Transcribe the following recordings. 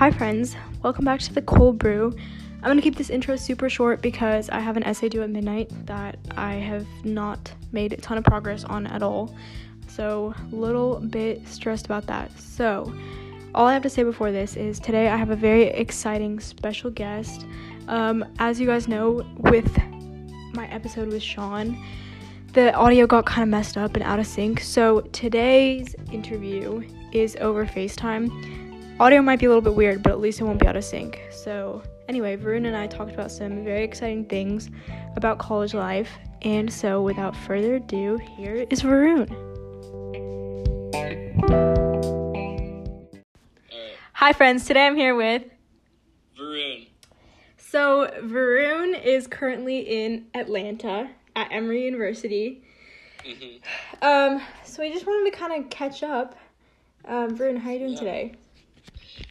Hi, friends. Welcome back to the Cold Brew. I'm to keep this intro super short because I have an essay due at midnight that I have not made a ton of progress on at all. So, little bit stressed about that. So, all I have to say before this is today I have a very exciting special guest. Um, as you guys know, with my episode with Sean, the audio got kind of messed up and out of sync. So, today's interview is over FaceTime audio might be a little bit weird, but at least it won't be out of sync. So, anyway, Varun and I talked about some very exciting things about college life. And so, without further ado, here is Varun. Hi, friends. Today I'm here with Varun. So, Varun is currently in Atlanta at Emory University. Mm-hmm. Um, so we just wanted to kind of catch up. Um, Varun, how you doing Yeah. today?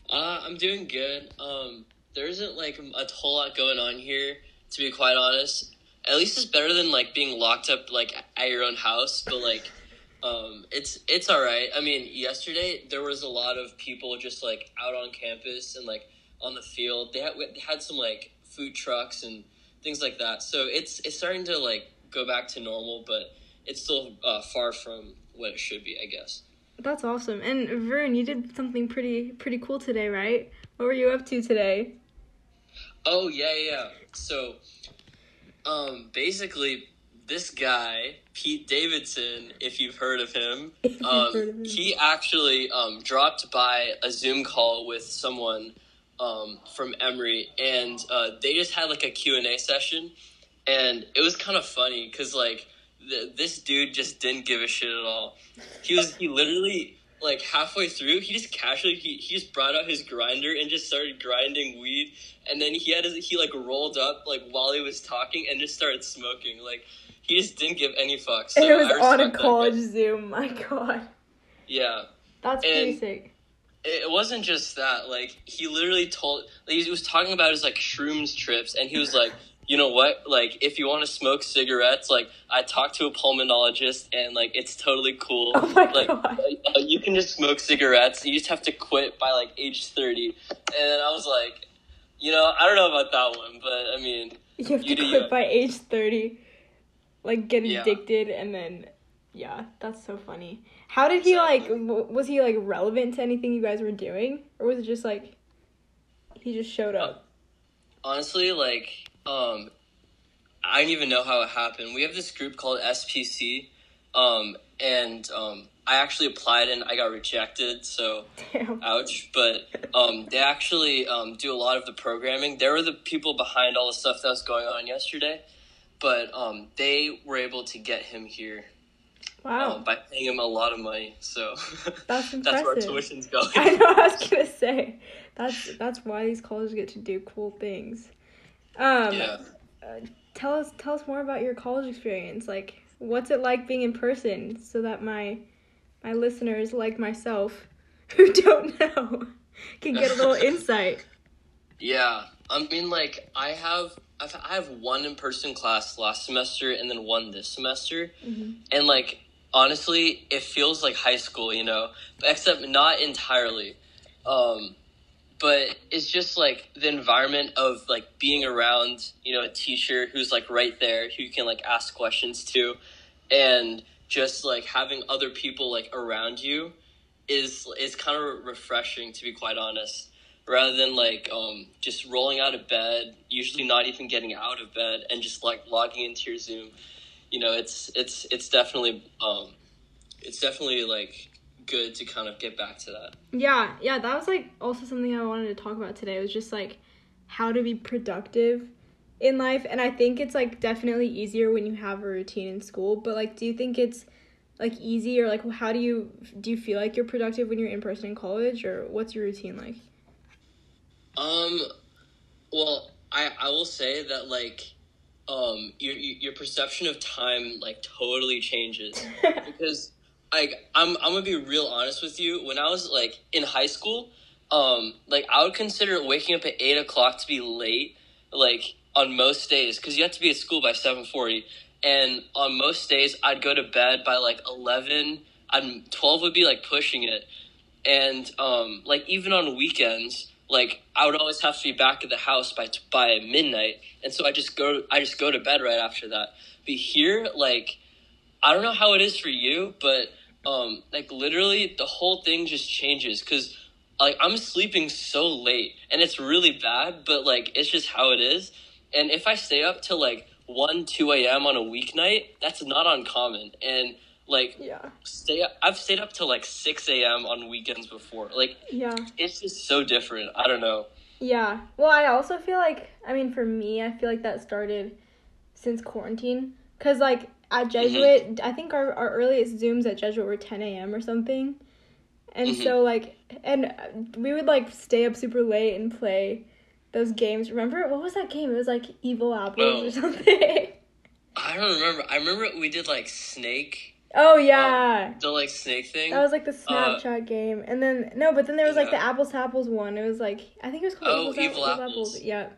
Uh, I'm doing good. Um, there isn't like a whole lot going on here, to be quite honest. At least it's better than like being locked up like at your own house. But like, um, it's it's all right. I mean, yesterday there was a lot of people just like out on campus and like on the field. They had they had some like food trucks and things like that. So it's it's starting to like go back to normal, but it's still uh, far from what it should be, I guess. That's awesome. And Varun, you did something pretty pretty cool today, right? What were you up to today? Oh yeah, yeah. So, um, basically, this guy Pete Davidson, if you've heard of him, um, heard of him. he actually um, dropped by a Zoom call with someone um, from Emory, and uh, they just had like a Q and A session, and it was kind of funny because like th- this dude just didn't give a shit at all. He was he literally like halfway through, he just casually he, he just brought out his grinder and just started grinding weed, and then he had his, he like rolled up like while he was talking and just started smoking. Like he just didn't give any fucks. So it was on a college Zoom. My God, Yeah, that's pretty And- sick. it wasn't just that. Like he literally told, like, he was talking about his like shrooms trips, and he was like, you know what? Like if you want to smoke cigarettes, like I talked to a pulmonologist, and like it's totally cool. Oh like God. uh, you can just smoke cigarettes. You just have to quit by like age thirty. And I was like, you know, I don't know about that one, but I mean, You have you to do quit you. by age thirty, like get Yeah. addicted, and then yeah, that's so funny. How did he like? Exactly. Was he like relevant to anything you guys were doing, or was it just like he just showed up? honestly, like, um, I don't even know how it happened. We have this group called SPC, um, and um, I actually applied and I got rejected. So Damn. ouch. But um, they actually um, do a lot of the programming. They were the people behind all the stuff that was going on yesterday. But um, they were able to get him here Wow. um, by paying him a lot of money. So That's that's where tuition's going. I know. I was gonna say that's that's why these colleges get to do cool things. Um, Yeah. tell us tell us more about your college experience. Like, what's it like being in person, so that my my listeners, like myself, who don't know, can get a little insight. Yeah, I mean, like I have, I've, I have one in person class last semester and then one this semester, and like honestly, it feels like high school, you know, except not entirely. Um, but it's just like the environment of like being around, you know, a teacher who's like right there, who you can like ask questions to, and just like having other people like around you is is kind of refreshing to be quite honest rather than like um, just rolling out of bed, usually not even getting out of bed, and just like logging into your Zoom. You know, it's it's it's definitely um, it's definitely like good to kind of get back to that. Yeah, yeah, that was like also something I wanted to talk about today. It was just like how to be productive in life, and I think it's like definitely easier when you have a routine in school. But like, do you think it's like easy or like how do you do you feel like you're productive when you're in person in college, or what's your routine like? Um, well, I I will say that like um your your perception of time like totally changes because like I'm I'm gonna be real honest with you. When I was like in high school, um, like I would consider waking up at eight o'clock to be late, like on most days, because you have to be at school by seven forty. And on most days, I'd go to bed by like eleven. I'm twelve would be like pushing it, and um, like even on weekends, like I would always have to be back at the house by by midnight, and so I just go I just go to bed right after that. But here, like I don't know how it is for you, but um, like literally the whole thing just changes because like I'm sleeping so late, and it's really bad, but like it's just how it is. And if I stay up till like one two a.m. on a weeknight, that's not uncommon, and like Yeah. stay up, I've stayed up till like 6 a.m. on weekends before. Like Yeah. it's just so different. I don't know. Yeah. Well, I also feel like I mean for me, I feel like that started since quarantine cuz like at Jesuit, I think our our earliest zooms at Jesuit were 10 a.m. or something. And Mhm. so like and we would like stay up super late and play those games. Remember what was that game? It was like Evil Apples Oh. or something. I don't remember. I remember we did like Snake, oh yeah. the like Snake thing. That was like the Uh, Snapchat game, and then no, but then there was like the Apples to Apples one. It was like I think it was called Oh, Apples Evil Apples. Apples. Yeah,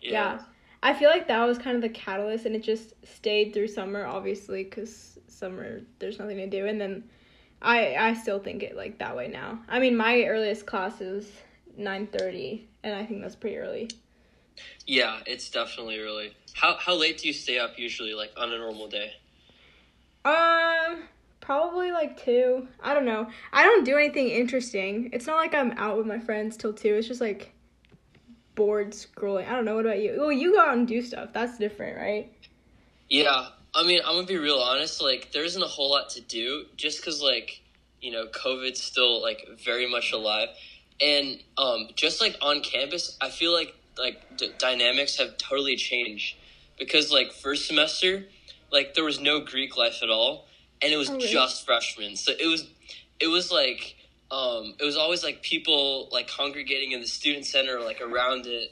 yeah. I feel like that was kind of the catalyst, and it just stayed through summer, obviously, because summer there's nothing to do, and then I I still think it like that way now. I mean, my earliest class is nine thirty, and I think that's pretty early. Yeah, it's definitely early. How how late do you stay up usually, like on a normal day? Um, probably like two. I don't know. I don't do anything interesting. It's not like I'm out with my friends till two. It's just like bored scrolling. I don't know. What about you? Oh, you go out and do stuff. That's different, right? Yeah, I mean, I'm gonna be real honest. Like, there isn't a whole lot to do, just because like, you know, COVID's still like very much alive, and um, just like on campus, I feel like like d- dynamics have totally changed because like first semester, like there was no Greek life at all, and it was Oh, really? just freshmen. So it was, it was like, um, it was always like people like congregating in the student center, like around it.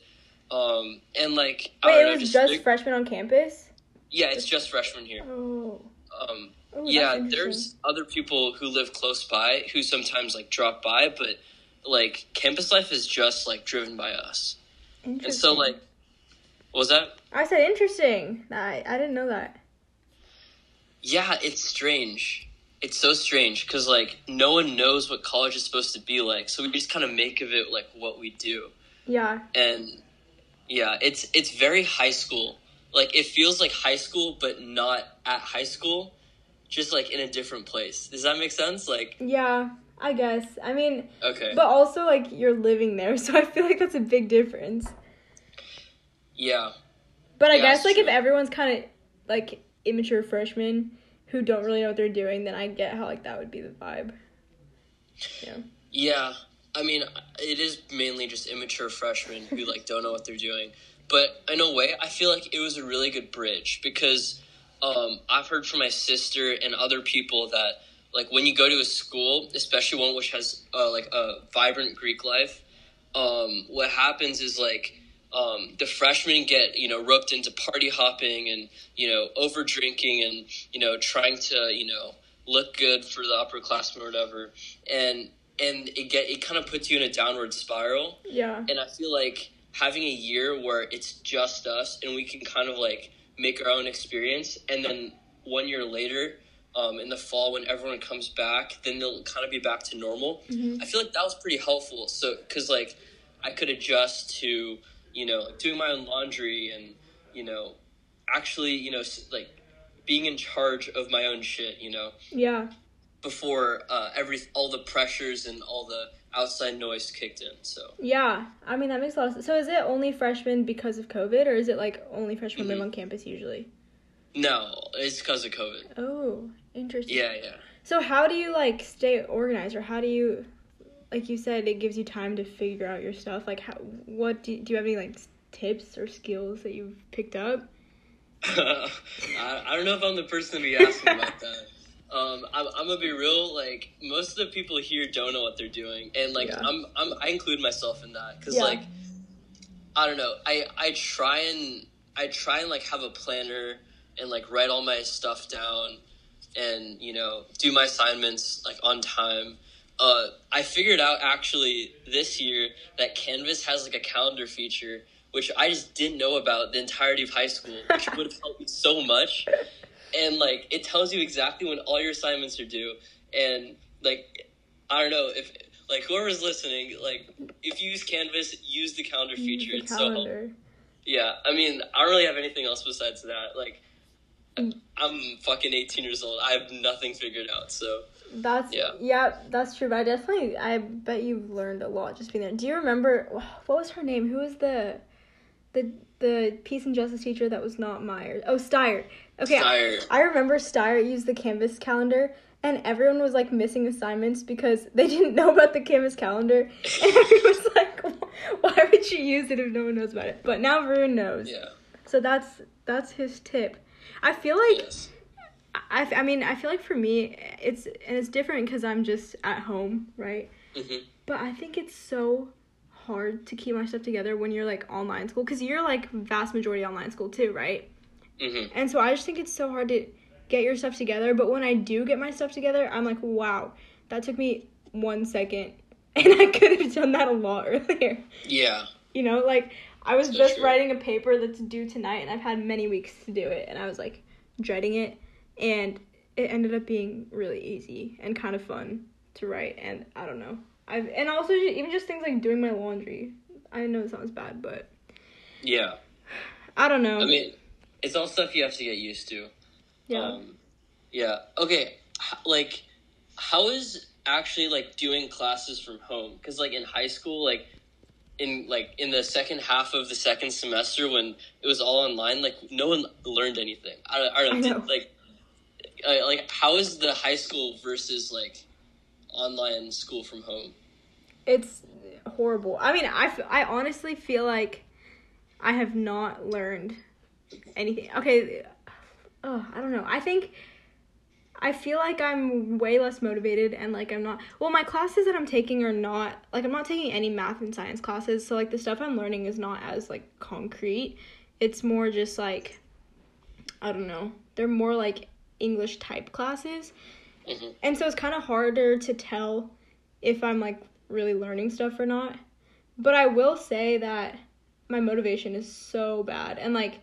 Um, and like I Wait, it know, was just like- freshmen on campus. yeah, it's just freshmen here. Oh. Um, Oh, that's yeah, there's other people who live close by who sometimes like drop by, but like campus life is just like driven by us. And so like, what was that? I said interesting. I I didn't know that. Yeah, it's strange. It's so strange because like no one knows what college is supposed to be like, so we just kind of make of it like what we do. Yeah. And yeah, it's it's very high school. Like it feels like high school, but not at high school, just like in a different place. Does that make sense? Like, Yeah. I guess. I mean, okay, but also like you're living there, so I feel like that's a big difference. yeah. But I Yeah, guess like if everyone's kind of like immature freshmen who don't really know what they're doing, then I get how like that would be the vibe. Yeah. Yeah, I mean, it is mainly just immature freshmen who like don't know what they're doing. But in a way, I feel like it was a really good bridge because um, I've heard from my sister and other people that like when you go to a school, especially one which has uh, like a vibrant Greek life, um, what happens is like um, the freshmen get you know roped into party hopping and you know over drinking and you know trying to you know look good for the upperclassmen or whatever, and and it get it kind of puts you in a downward spiral. Yeah. And I feel like having a year where it's just us and we can kind of like make our own experience, and then one year later. Um, in the fall, when everyone comes back, then they'll kind of be back to normal. Mhm. I feel like that was pretty helpful. So, because like I could adjust to you know doing my own laundry and you know actually you know like being in charge of my own shit. You know Yeah. before uh, every all the pressures and all the outside noise kicked in. So Yeah. I mean that makes a lot of sense. So is it only freshmen because of COVID, or is it like only freshmen live Mhm. on campus usually? no, it's because of COVID. Oh, interesting. Yeah, yeah. So how do you like stay organized, or how do you, like you said, it gives you time to figure out your stuff. Like, how, what do, do you have any like tips or skills that you've picked up? I, I don't know if I'm the person to be asking about that. Um, I'm, I'm gonna be real. Like most of the people here don't know what they're doing, and like Yeah. I'm, I'm, I include myself in that because Yeah. like I don't know. I, I try and I try and like have a planner and like write all my stuff down, and you know do my assignments like on time. Uh, I figured out actually this year that Canvas has like a calendar feature, which I just didn't know about the entirety of high school, which would have helped me so much. And like it tells you exactly when all your assignments are due, and like I don't know if like whoever's listening, like if you use Canvas, use the calendar feature. The it's so helpful. calendar. Yeah, I mean, I don't really have anything else besides that. Like, Mm. I'm fucking 18 years old. I have nothing figured out. So That's Yeah. yeah. that's true. But I definitely, I bet you've learned a lot just being there. Do you remember what was her name? Who was the, the the peace and justice teacher that was not Myers? Oh, Steyer. Okay, Steyer. I remember Steyer used the Canvas calendar, and everyone was like missing assignments because they didn't know about the Canvas calendar, and everyone was like, "Why would you use it if no one knows about it?" But now everyone knows. yeah, So that's that's his tip. I feel like yes, I, I mean, I feel like for me, it's and it's different because I'm just at home, right? hmm But I think it's so hard to keep my stuff together when you're like online school because you're like vast majority online school too, right? hmm And so I just think it's so hard to get your stuff together. But when I do get my stuff together, I'm like, wow, that took me one second, and I could have done that a lot earlier. yeah, You know, like I was So just true. writing a paper that's due tonight, and I've had many weeks to do it, and I was like dreading it, and it ended up being really easy and kind of fun to write. And I don't know, I've and also even just things like doing my laundry. I know it sounds bad, but yeah. I don't know. I mean, it's all stuff you have to get used to. yeah, Um, yeah. Okay. H- like, how is actually like doing classes from home? Because like in high school, like in like in the second half of the second semester when it was all online, like no one learned anything. I don't, I don't I know. know. Like, uh, like how is the high school versus like online school from home? it's horrible. I mean, I, f- I honestly feel like I have not learned anything. Okay, oh, I don't know. I think I feel like I'm way less motivated and like I'm not. Well, my classes that I'm taking are not like I'm not taking any math and science classes, so like the stuff I'm learning is not as like concrete. It's more just like I don't know. They're more like English type classes. Mhm. And so it's kind of harder to tell if I'm like really learning stuff or not. But I will say that my motivation is so bad and like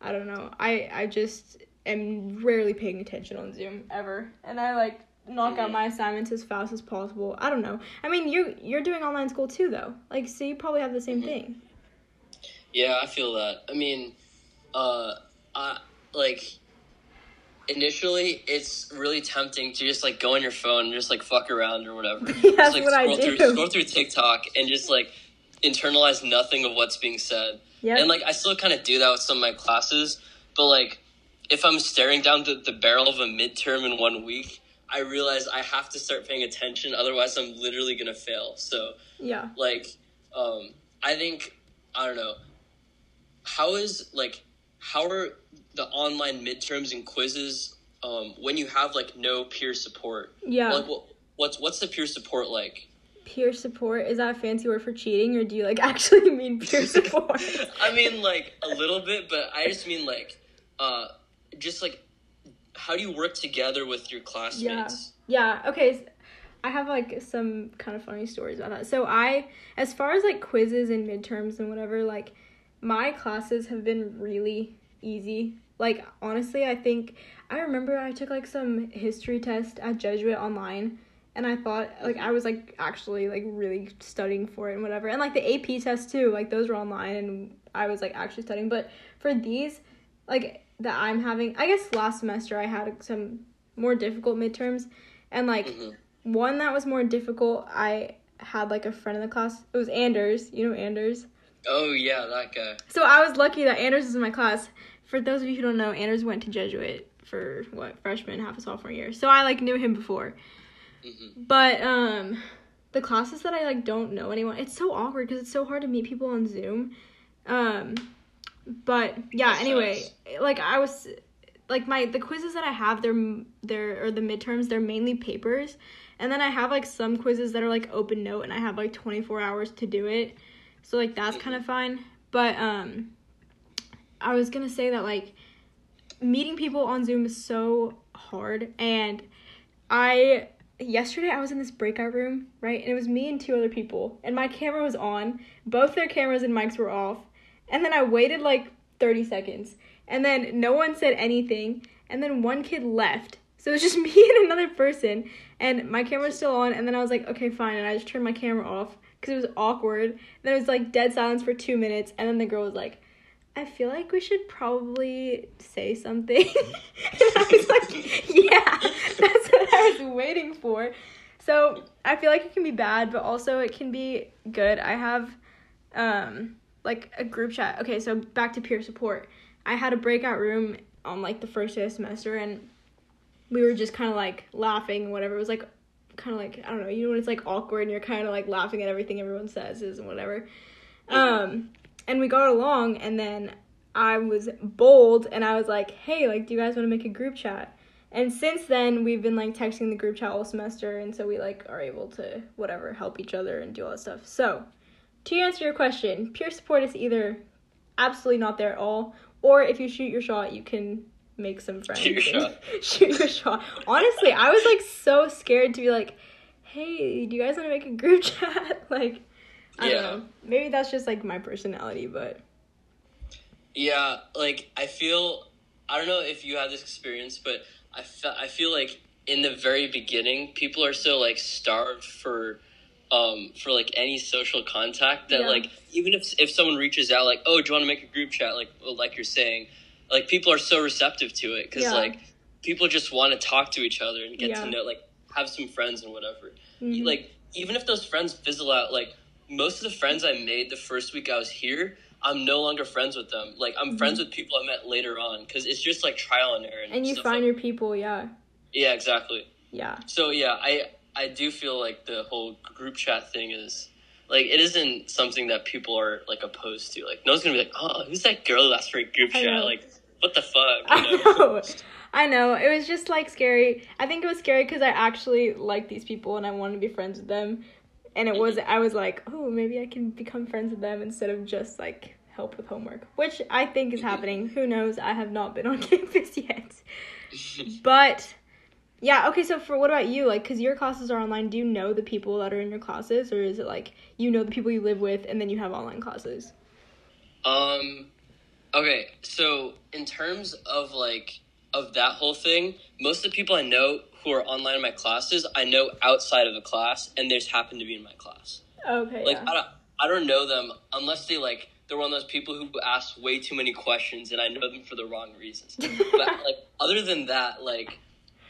I don't know. I I just am rarely paying attention on Zoom ever. And I like knock out Mhm. my assignments as fast as possible. I don't know. I mean, you you're doing online school too though. Like so you probably have the same Mhm. thing. Yeah, I feel that. I mean, uh, I like initially it's really tempting to just like go on your phone and just like fuck around or whatever. That's just, like, what I do. Through, scroll through TikTok and just like internalize nothing of what's being said. Yeah. And like I still kind of do that with some of my classes, but like if I'm staring down the, the barrel of a midterm in one week, I realize I have to start paying attention, otherwise I'm literally gonna fail. So yeah. like um i think i don't know how is like how are the online midterms and quizzes um when you have like no peer support Yeah. like what, what's what's the peer support like peer support is that a fancy word for cheating or do you like actually mean peer support? i mean like a little bit but i just mean like uh just like how do you work together with your classmates Yeah. Yeah. Okay. I have like some kind of funny stories about that. So I, as far as like quizzes and midterms and whatever, like my classes have been really easy. Like honestly, I think I remember I took like some history test at Jesuit online, and I thought like I was like actually like really studying for it and whatever. And like the AP test too, like those were online, and I was like actually studying. But for these, like that I'm having, I guess last semester I had some more difficult midterms, and like Mhm. one that was more difficult, I had like a friend in the class. It was Anders. You know Anders. Oh yeah that guy So I was lucky that Anders was in my class. For those of you who don't know, Anders went to Jesuit for what freshman, half a sophomore year. So I like knew him before. hmm But um, the classes that I like don't know anyone. It's so awkward because it's so hard to meet people on Zoom. Um, but yeah. That's Anyway, nice. like I was, like my the quizzes that I have, they're they're or the midterms, they're mainly papers, and then I have like some quizzes that are like open note, and I have like twenty four hours to do it. So like that's kind of fine. But um, I was gonna say that like meeting people on Zoom is so hard, and I yesterday I was in this breakout room, right? And it was me and two other people, and my camera was on. Both their cameras and mics were off. And then I waited like 30 seconds, and then no one said anything, and then one kid left. So it was just me and another person, and my camera's still on. And then I was like, okay, fine. And I just turned my camera off because it was awkward. And then it was like dead silence for two minutes, and then the girl was like, I feel like we should probably say something. and I was like, yeah, that's what I was waiting for. So I feel like it can be bad, but also it can be good. I have um like a group chat. Okay, so back to peer support. I had a breakout room on like the first day of semester and we were just kind of like laughing whatever. It was like kind of like I don't know, you know when it's like awkward and you're kind of like laughing at everything everyone says is and whatever. Um and we got along and then I was bold and I was like, "Hey, like do you guys want to make a group chat?" And since then, we've been like texting the group chat all semester and so we like are able to whatever help each other and do all that stuff. So, to answer your question, peer support is either absolutely not there at all, or if you shoot your shot, you can make some friends. Shoot your shot. shoot your shot. Honestly, I was like so scared to be like, hey, do you guys want to make a group chat? like, I Yeah. don't know. Maybe that's just like my personality, but Yeah, like I feel I don't know if you had this experience, but I fe- I feel like in the very beginning, people are so like starved for um for like any social contact that Yeah. like even if if someone reaches out like, "Oh, do you want to make a group chat?" like well, like you're saying, like people are so receptive to it cuz Yeah. like people just want to talk to each other and get Yeah. to know like have some friends and whatever. mhm. Like even if those friends fizzle out, like most of the friends I made the first week I was here, I'm no longer friends with them. Like I'm friends with people I met later on because it's just like trial and error. And, Mm-hmm. and you find like- your people, yeah. yeah, exactly. Yeah. So yeah, I I do feel like the whole group chat thing is like it isn't something that people are like opposed to. Like no one's gonna be like, oh, who's that girl who asked for a group I chat? Like what the fuck? I You know? know. I know. It was just like scary. I think it was scary because I actually like these people and I wanted to be friends with them. And it was, mm-hmm. I was like, oh, maybe I can become friends with them instead of just like help with homework, which I think is mm-hmm. happening. Who knows? I have not been on campus yet. But yeah, okay, so for what about you? Like, because your classes are online, do you know the people that are in your classes? Or is it like you know the people you live with and then you have online classes? Um, okay, so in terms of like of that whole thing, most of the people I know who are online in my classes, I know outside of the class, and they just happen to be in my class. Okay. Like yeah. I don't, I don't know them unless they like they're one of those people who ask way too many questions, and I know them for the wrong reasons. but like other than that, like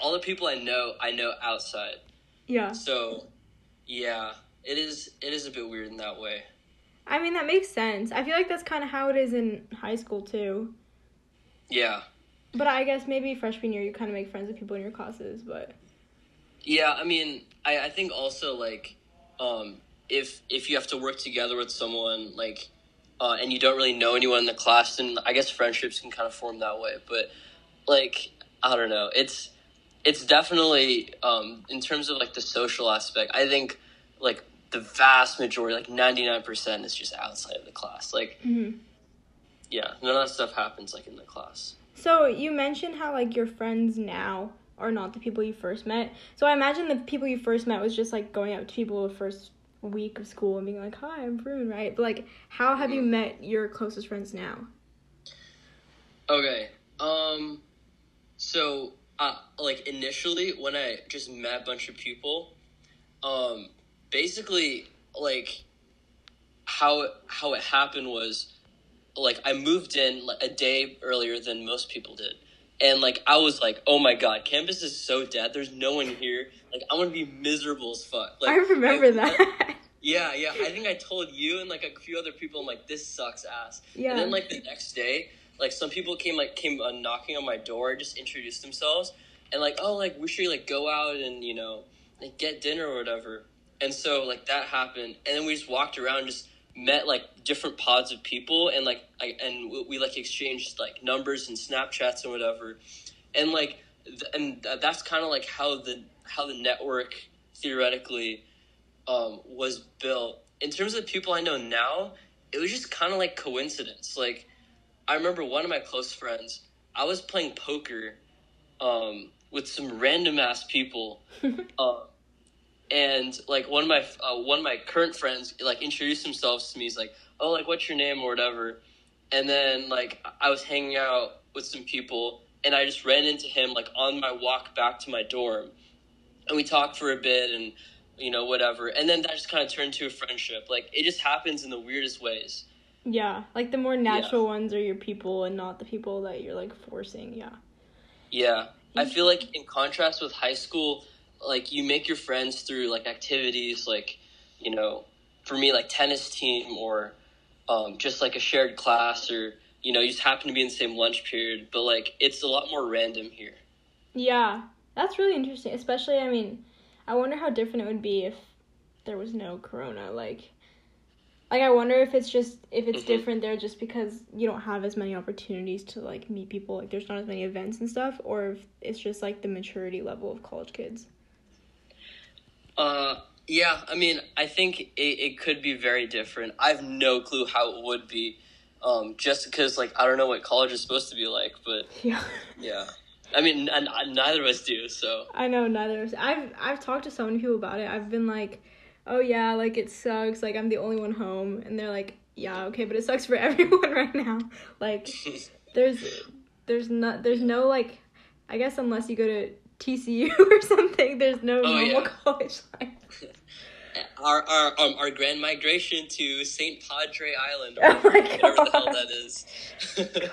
all the people I know, I know outside. yeah. So yeah, it is it is a bit weird in that way. I mean, that makes sense. I feel like that's kind of how it is in high school, too. Yeah. But I guess maybe freshman year you kind of make friends with people in your classes, but Yeah, I mean, I, I think also like, um, if if you have to work together with someone like, uh, and you don't really know anyone in the class, then I guess friendships can kind of form that way. But like, I don't know, it's it's definitely um, in terms of like the social aspect. I think like the vast majority, like ninety nine percent, is just outside of the class. Like, Mhm. yeah, none of that stuff happens like in the class. So you mentioned how like your friends now are not the people you first met. So I imagine the people you first met was just like going out to people the first week of school and being like, "Hi, I'm Varun," right? But like, how have you met your closest friends now? Okay. Um so uh like initially when I just met a bunch of people, um basically like how how it happened was like I moved in like a day earlier than most people did. And like I was like, "Oh my god, campus is so dead. There's no one here. Like I'm to be miserable as fuck." Like I remember I- that. yeah, yeah. I think I told you and like a few other people. I'm like, this sucks ass. yeah. And then like the next day, like some people came like came uh, knocking on my door, just introduced themselves, and like, oh, like we should like go out and you know like get dinner or whatever. And so like that happened, and then we just walked around, just met like different pods of people, and like I, and we, we like exchanged like numbers and Snapchats and whatever, and like th- and th- that's kind of like how the how the network theoretically um, was built. In terms of the people I know now, it was just kind of like coincidence. Like, I remember one of my close friends. I was playing poker um, with some random ass people, uh, and like one of my uh, one of my current friends like introduced themselves to me. He's like, "Oh, like what's your name or whatever," and then like I was hanging out with some people, and I just ran into him like on my walk back to my dorm, and we talked for a bit and you know whatever, and then that just kind of turned to a friendship. Like it just happens in the weirdest ways. Yeah, like the more natural yeah. ones are your people and not the people that you're like forcing. Yeah. Yeah. I feel like in contrast with high school, like you make your friends through like activities like, you know, for me like tennis team or um, just like a shared class or you know, you just happen to be in the same lunch period, but like it's a lot more random here. Yeah. That's really interesting, especially I mean, I wonder how different it would be if there was no corona like like I wonder if it's just if it's mm-hmm. different there just because you don't have as many opportunities to like meet people like there's not as many events and stuff or if it's just like the maturity level of college kids. Uh yeah, I mean, I think it, it could be very different. I have no clue how it would be um just because like I don't know what college is supposed to be like, but Yeah. Yeah. I mean, n- neither of us do, so. I know neither of us. I've I've talked to so many people about it. I've been like oh yeah, like it sucks, like I'm the only one home, and they're like, yeah, okay, but it sucks for everyone right now. Like, there's, there's not, there's no like, I guess unless you go to TCU or something, there's no oh, normal yeah. college life. Our our um, our grand migration to Saint Padre Island, or oh whatever the hell that is.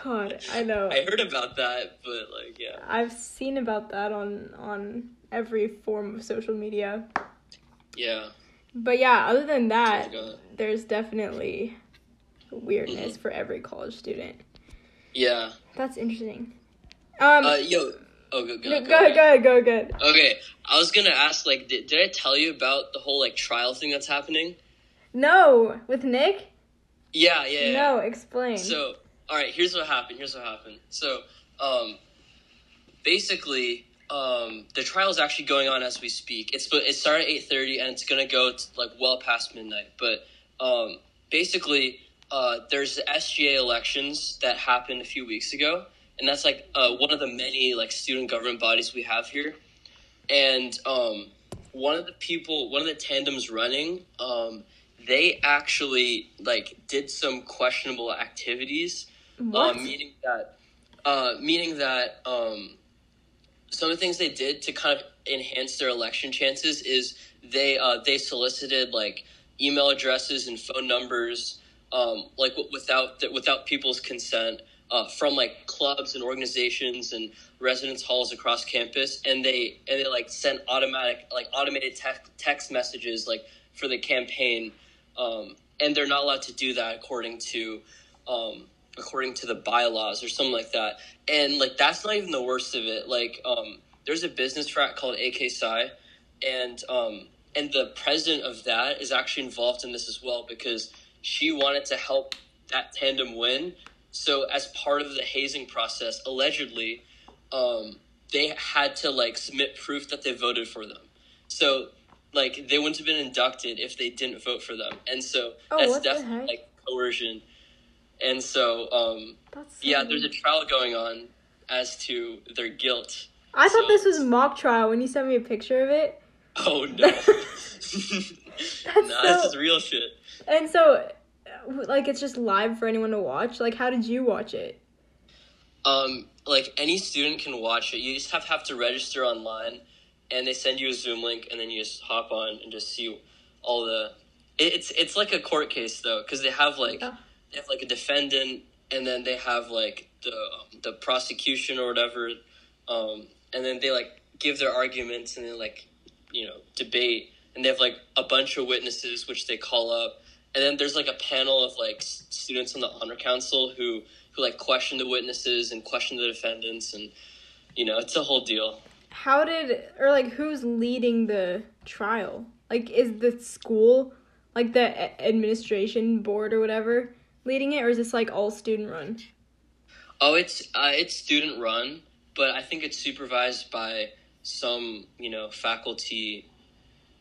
God, I know. I heard about that, but like, yeah. I've seen about that on on every form of social media. Yeah. But yeah, other than that, there's definitely weirdness mm-hmm. for every college student. Yeah. That's interesting. Um, uh, yo, oh, go, go, no, go, go, ahead, go ahead, go ahead. Okay, I was gonna ask, like, did, did I tell you about the whole like trial thing that's happening? No, with Nick. Yeah, yeah. yeah. No, explain. So, all right, here's what happened. Here's what happened. So, um, basically, um, the trial is actually going on as we speak. It's it started at eight thirty and it's gonna go to, like well past midnight. But um, basically, uh, there's the SGA elections that happened a few weeks ago, and that's like uh, one of the many like student government bodies we have here. And um, one of the people, one of the tandems running, um, they actually like did some questionable activities. What? Uh, meaning that, uh, meaning that um, some of the things they did to kind of enhance their election chances is they uh, they solicited like email addresses and phone numbers um, like without without people's consent uh, from like clubs and organizations and residence halls across campus and they and they like sent automatic like automated te- text messages like for the campaign um, and they're not allowed to do that according to um, according to the bylaws or something like that. And like that's not even the worst of it. Like um, there's a business frat called AK Psi, and um, and the president of that is actually involved in this as well because she wanted to help that tandem win. So as part of the hazing process, allegedly, um, they had to like submit proof that they voted for them. So like they wouldn't have been inducted if they didn't vote for them. And so oh, that's definitely like coercion and so, um, so yeah, weird. there's a trial going on as to their guilt. I so. thought this was mock trial when you sent me a picture of it. Oh no! nah, so... this is real shit. And so, like, it's just live for anyone to watch. Like, how did you watch it? Um, like any student can watch it. You just have have to register online, and they send you a Zoom link, and then you just hop on and just see all the. It's it's like a court case though, because they have like. Yeah they have like a defendant, and then they have like the the prosecution or whatever, um, and then they like give their arguments and then like you know debate, and they have like a bunch of witnesses which they call up, and then there's like a panel of like students on the honor council who who like question the witnesses and question the defendants, and you know it's a whole deal. How did or like who's leading the trial? Like is the school like the administration board or whatever leading it, or is this like all student run? Oh, it's uh, it's student run, but I think it's supervised by some you know faculty,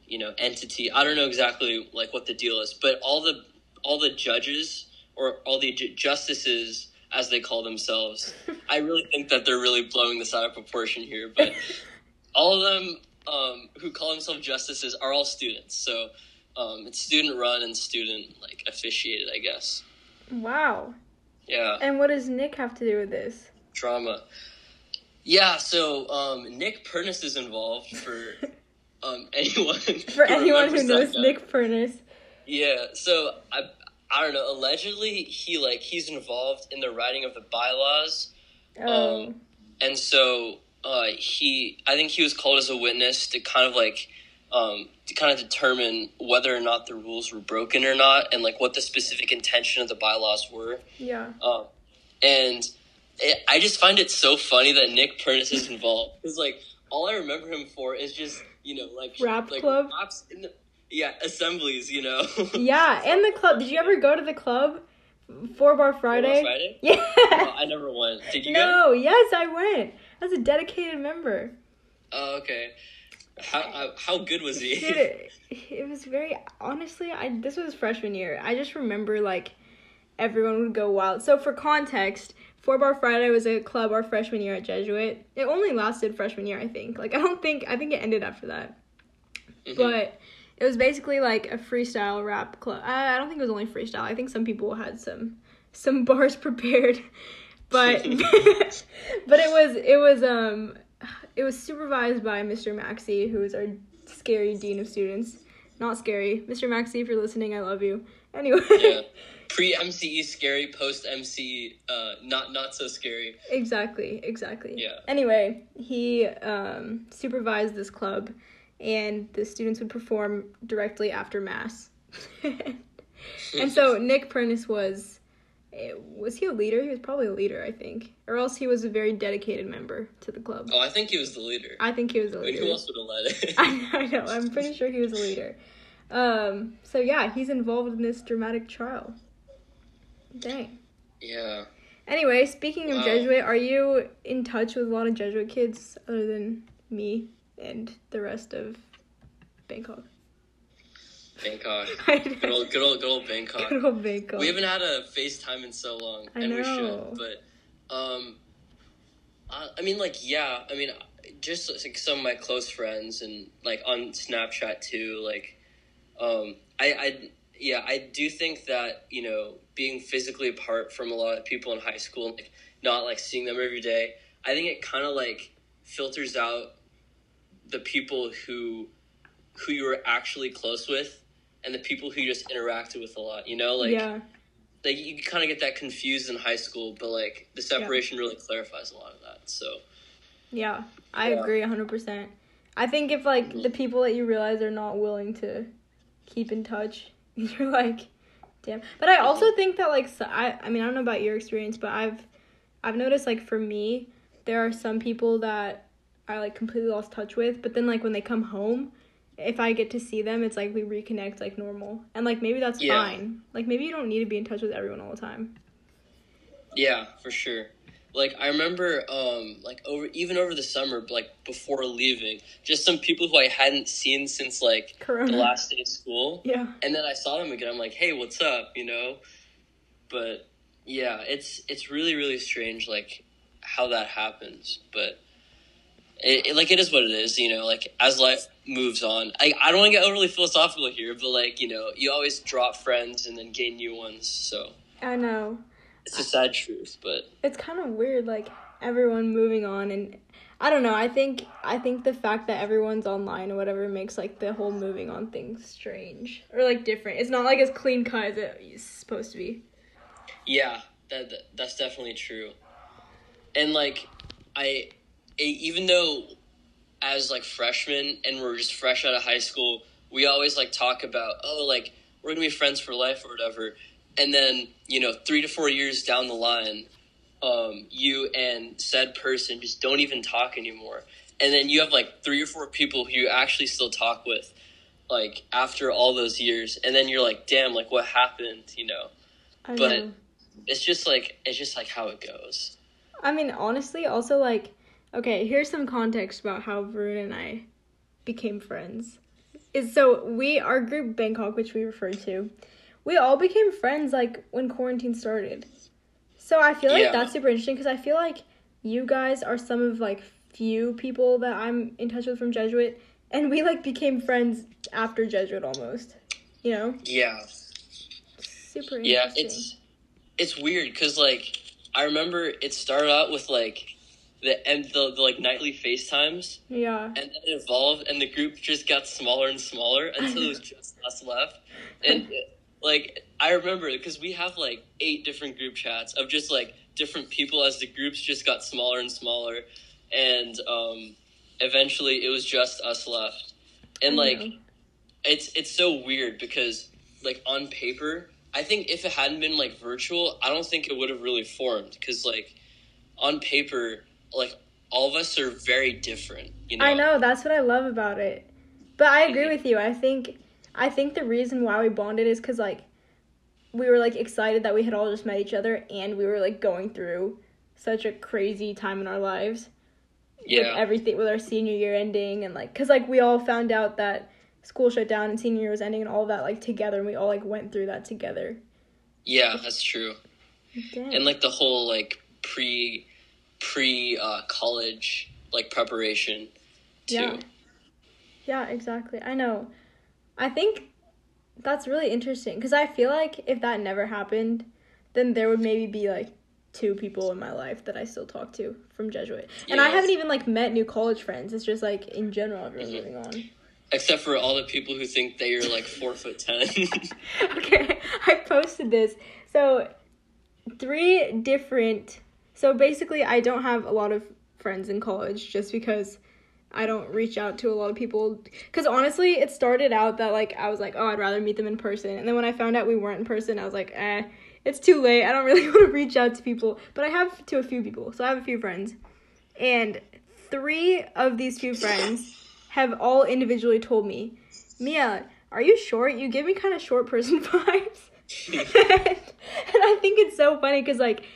you know entity. I don't know exactly like what the deal is, but all the all the judges or all the justices as they call themselves. I really think that they're really blowing this out of proportion here, but all of them um, who call themselves justices are all students. So um, it's student run and student like officiated, I guess. Wow. Yeah. And what does Nick have to do with this? Drama. Yeah, so um, Nick Pernis is involved for um, anyone. For anyone who knows guy. Nick Furness. Yeah, so I I don't know. Allegedly, he like he's involved in the writing of the bylaws, Oh, Um, and so uh, he I think he was called as a witness to kind of like um, to kind of determine whether or not the rules were broken or not, and like what the specific intention of the bylaws were. yeah. Um, and it, I just find it so funny that Nick Pernis is involved because like all I remember him for is just you know like Rap like club? the, yeah assemblies you know Yeah, and the club. Did you ever go to the club? Four Bar Friday? Friday? Yeah. Oh, I never went. Did you go? no, yes, I went. I was a dedicated member. Oh, okay. How uh, how good was he? Dude, it, it was very honestly. I this was freshman year. I just remember like everyone would go wild. So for context, Four Bar Friday was a club our freshman year at Jesuit. It only lasted freshman year, I think. Like I don't think I think it ended after that. Mhm. But it was basically like a freestyle rap club. I, I don't think it was only freestyle. I think some people had some some bars prepared, but but it was it was um it was supervised by Mr. Maxey, who is our scary dean of students. Not scary, Mr. Maxey. If you're listening, I love you. Anyway, yeah. Pre MCE scary, post MCE uh not not so scary. exactly, exactly. Yeah. Anyway, he um, supervised this club, and the students would perform directly after mass. and so Nick Pernis was, was he a leader? He was probably a leader, I think, or else he was a very dedicated member to the club. Oh, I think he was the leader. I think he was a I mean, leader. who else would have led it? I, I know. I'm pretty sure he was a leader. Um, so yeah, he's involved in this dramatic trial. Dang. yeah. Anyway, speaking of Wow. Jesuit, are you in touch with a lot of Jesuit kids other than me and the rest of Bangkok? Bangkok. Good old good old good old Bangkok. Good old Bangkok. We haven't had a FaceTime in so long, I and we should. But, um, I, I mean, like, yeah, I mean, just like some of my close friends, and like on Snapchat too. Like, um, I, I, yeah, I do think that you know being physically apart from a lot of people in high school, and like not like seeing them every day, I think it kind of like filters out the people who who you were actually close with and the people who you just interacted with a lot you know like yeah, like you kind of get that confused in high school, but like the separation really clarifies a lot of that. So yeah, I Yeah. agree 100%. I think if like the people that you realize are not willing to keep in touch, you're like, damn. But I also mm-hmm. think that like so, I I mean I don't know about your experience, but I've I've noticed like for me there are some people that I like completely lost touch with, but then like when they come home, if I get to see them, it's like we reconnect like normal, and like maybe that's Yeah. fine. Like maybe you don't need to be in touch with everyone all the time. yeah, for sure. Like I remember, um, like over even over the summer, like before leaving, just some people who I hadn't seen since like Corona. the last day of school, Yeah. and then I saw them again. I'm like, hey, what's up? You know, but yeah, it's it's really really strange, like how that happens, but. It, it- like it is what it is, you know. Like as life moves on, I, I don't want to get overly philosophical here, but like you know, you always drop friends and then gain new ones. So I know. it's a sad truth, but it's kind of weird like everyone moving on and i don't know i think i think the fact that everyone's online or whatever makes like the whole moving on thing strange or like different it's not like as clean cut as it is supposed to be yeah, that, that that's definitely true. And like, I even though as like freshmen and we're just fresh out of high school, we always like talk about oh like we're gonna be friends for life or whatever. And then you know three to four years down the line, um, you and said person just don't even talk anymore. And then you have like three or four people who you actually still talk with, like after all those years. And then you're like, damn, like what happened, you know? i But- know it's just like it's just like how it goes. i mean honestly also like okay here's some context about how varun and i became friends is so we our group bangkok which we referred to we all became friends like when quarantine started so i feel like Yeah. that's super interesting because i feel like you guys are some of like few people that i'm in touch with from jesuit and we like became friends after jesuit almost you know Yeah, super interesting yeah. It's it's weird because like I remember it started out with like the and the, the like nightly FaceTimes, Yeah. and then it evolved, and the group just got smaller and smaller until it was just us left. And like I remember because we have like eight different group chats of just like different people as the groups just got smaller and smaller, and um, eventually it was just us left. And like it's it's so weird because like on paper i think if it hadn't been like virtual i don't think it would have really formed because like on paper like all of us are very different you know I know that's what I love about it. But I agree with you. I think I think the reason why we bonded is because like we were like excited that we had all just met each other and we were like going through such a crazy time in our lives with yeah everything with our senior year ending and like because like we all found out that school shut down and senior year was ending and all that like together and we all like went through that together. yeah that's true Dang. and like the whole like pre pre uh college like preparation too Yeah. Yeah, exactly. I know. I think that's really interesting because I feel like if that never happened, then there would maybe be like two people in my life that I still talk to from Jesuit. And I haven't even like met new college friends. It's just like in general everyone's Mhm. moving on. except for all the people who think that you're like four foot ten okay, I posted this. So, three different. So basically, I don't have a lot of friends in college just because I don't reach out to a lot of people. Because honestly, it started out that like I was like, oh, I'd rather meet them in person. And then when I found out we weren't in person, I was like, eh, it's too late. I don't really want to reach out to people. But I have to a few people. So I have a few friends. And three of these few friends have all individually told me, Mia, are you short? You give me kind of short person vibes. and, I think it's so funny because like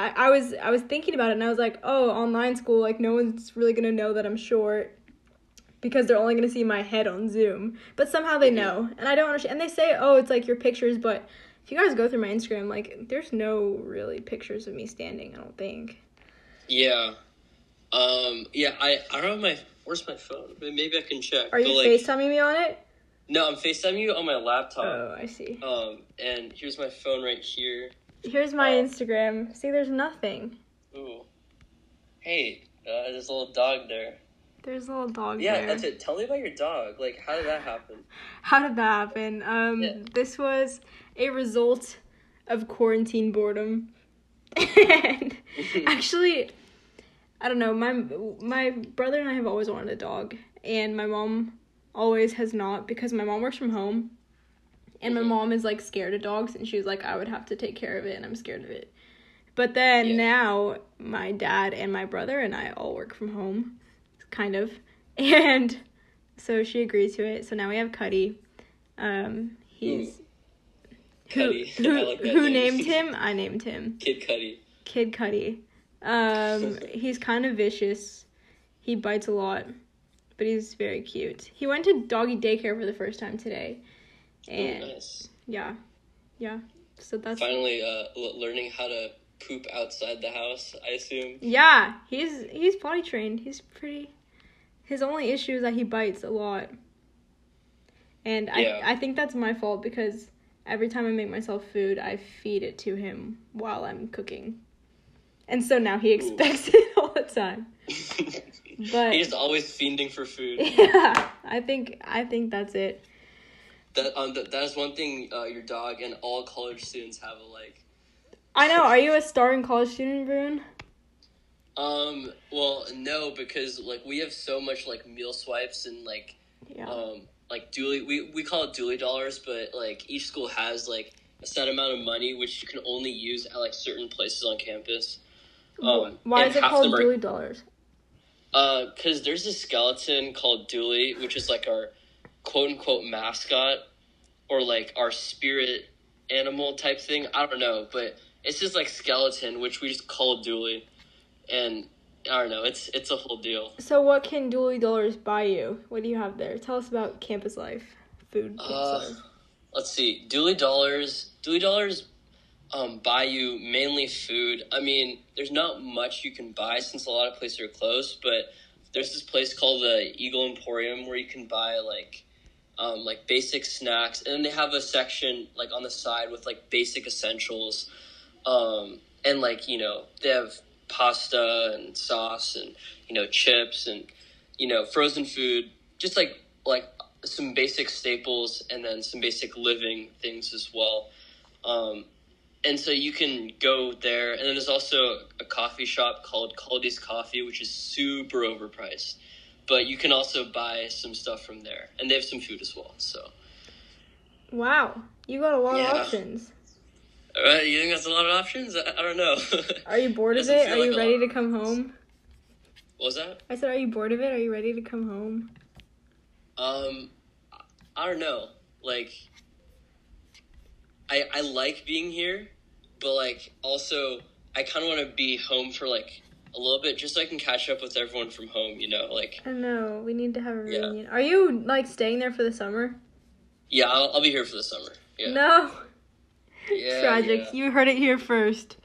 I, I was I was thinking about it and I was like, oh, online school, like no one's really gonna know that I'm short because they're only gonna see my head on Zoom. But somehow they know, and I don't understand. And they say, oh, it's like your pictures, but if you guys go through my Instagram, like there's no really pictures of me standing. I don't think. yeah um yeah i i don't have my where's my phone maybe i can check Are you like, FaceTiming me on it? No, I'm FaceTiming you on my laptop. Oh, I see. Um, and here's my phone right here. Here's my Instagram. See, there's nothing. Ooh. Hey, uh, there's a little dog there. There's a little dog there. Yeah, there. that's it. Tell me about your dog. Like, how did that happen? How did that happen? Um, Yeah. this was a result of quarantine boredom. and actually, I don't know. My my brother and I have always wanted a dog, and my mom always has not because my mom works from home, and my Mhm. mom is like scared of dogs, and she was like, I would have to take care of it, and I'm scared of it. But then Yeah. now my dad and my brother and I all work from home, kind of, and so she agreed to it. So now we have Cuddy. Um, he's who Cuddy. who, like who name. named him? I named him Kid Cuddy. Kid Cuddy. Um, he's kind of vicious. He bites a lot, but he's very cute. He went to doggy daycare for the first time today, Oh, and nice. yeah, yeah. So that's Finally, uh, learning how to poop outside the house. I assume. yeah. He's he's potty trained. He's pretty. His only issue is that he bites a lot, and Yeah. I I think that's my fault because every time I make myself food, I feed it to him while I'm cooking, and so now he expects it all the time. But He's always fiending for food. yeah, I think I think that's it. That um, that, that is one thing uh, your dog and all college students have alike. I know. Are you a starting college student, Varun? Um, well, no, because like we have so much like meal swipes and like Yeah. um like Dooley we we call it Dooley dollars, but like each school has like a set amount of money which you can only use at like certain places on campus. Um, Why is it called are- Dooley Dollars? Uh, because there's a skeleton called Dooley, which is like our quote unquote mascot or like our spirit animal type thing. I don't know, but it's just like skeleton, which we just call Dooley, and I don't know. It's it's a whole deal. So, what can Dooley Dollars buy you? What do you have there? Tell us about campus life, food. campus Uh, life. let's see. Dooley dollars. Dooley dollars. Um, buy you mainly food. I mean, there's not much you can buy since a lot of places are closed, but there's this place called the Eagle Emporium where you can buy like um, like basic snacks, and then they have a section like on the side with like basic essentials, um, and like you know they have pasta and sauce and you know chips and you know frozen food, just like like some basic staples and then some basic living things as well. Um, and so you can go there, and then there's also a coffee shop called Kaldi's Coffee, which is super overpriced. But you can also buy some stuff from there, and they have some food as well. So, wow, you got a lot Yeah. of options. uh, you think that's a lot of options? I, I don't know. Are you bored of it? Are like you ready to come home? what was that? I said, are you bored of it? Are you ready to come home? Um, I don't know. Like, I I like being here, but like also I kind of want to be home for like a little bit, just so I can catch up with everyone from home. You know, like I know we need to have a Yeah. reunion. Are you like staying there for the summer? yeah, I'll, I'll be here for the summer. Yeah, No. Yeah, tragic. yeah. You heard it here first